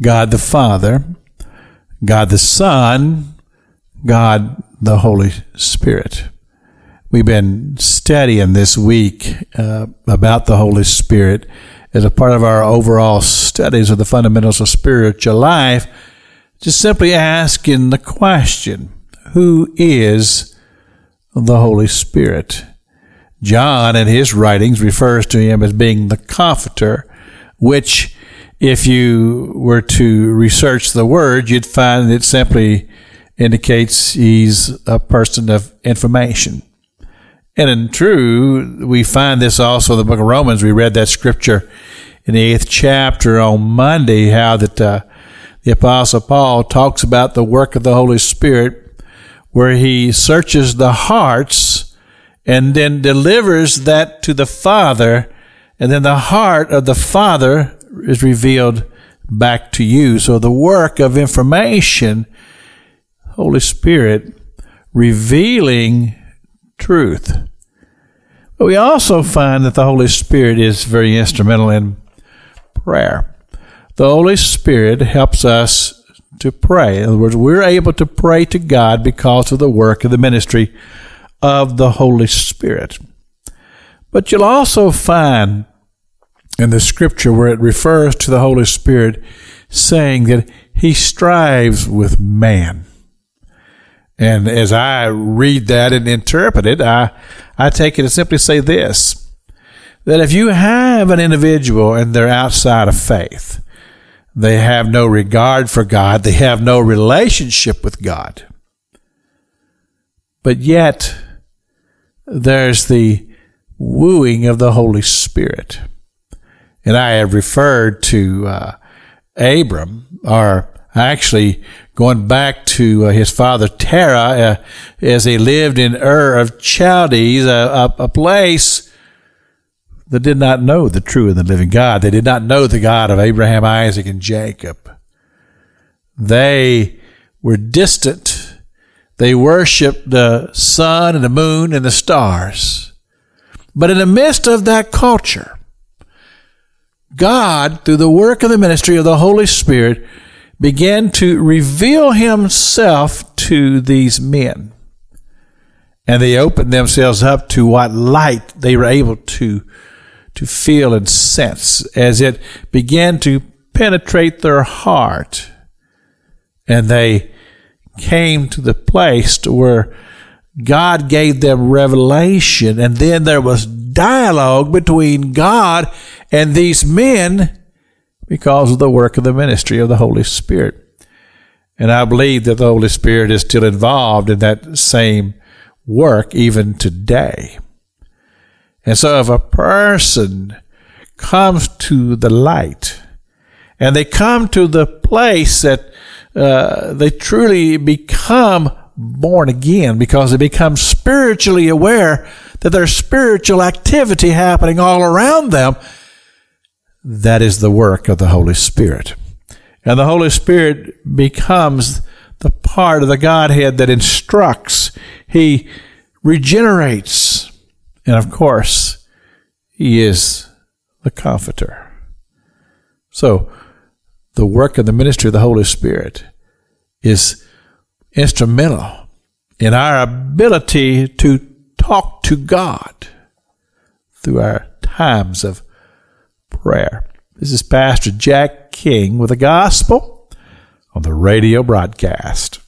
God the Father, God the Son, God the Holy Spirit. We've been studying this week uh, about the Holy Spirit as a part of our overall studies of the fundamentals of spiritual life, just simply asking the question, who is the Holy Spirit? John in his writings refers to him as being the comforter, which if you were to research the word, you'd find it simply indicates he's a person of information. And in true, we find this also in the book of Romans. We read that scripture in the eighth chapter on Monday, how that uh, the apostle Paul talks about the work of the Holy Spirit, where he searches the hearts and then delivers that to the Father, and then the heart of the Father is revealed back to you. So the work of information, Holy Spirit revealing truth. But we also find that the Holy Spirit is very instrumental in prayer. The Holy Spirit helps us to pray. In other words, we're able to pray to God because of the work of the ministry of the Holy Spirit. But you'll also find in the scripture where it refers to the Holy Spirit saying that he strives with man. And as I read that and interpret it, I, I take it to simply say this that if you have an individual and they're outside of faith, they have no regard for God, they have no relationship with God, but yet there's the wooing of the Holy Spirit and I have referred to uh, Abram, or actually going back to uh, his father Terah, uh, as he lived in Ur of Chaldees, a, a, a, place that did not know the true and the living God. They did not know the God of Abraham, Isaac, and Jacob. They were distant. They worshiped the sun and the moon and the stars. But in the midst of that culture, God, through the work of the ministry of the Holy Spirit, began to reveal himself to these men. And they opened themselves up to what light they were able to, to feel and sense as it began to penetrate their heart. And they came to the place to where God gave them revelation, and then there was dialogue between God and these men because of the work of the ministry of the Holy Spirit. And I believe that the Holy Spirit is still involved in that same work even today. And so if a person comes to the light and they come to the place that uh, they truly become born again because they become spiritually aware that there's spiritual activity happening all around them that is the work of the Holy Spirit. And the Holy Spirit becomes the part of the Godhead that instructs, He regenerates, and of course, He is the Comforter. So, the work of the ministry of the Holy Spirit is instrumental in our ability to talk to God through our times of prayer. This is Pastor Jack King with the gospel on the radio broadcast.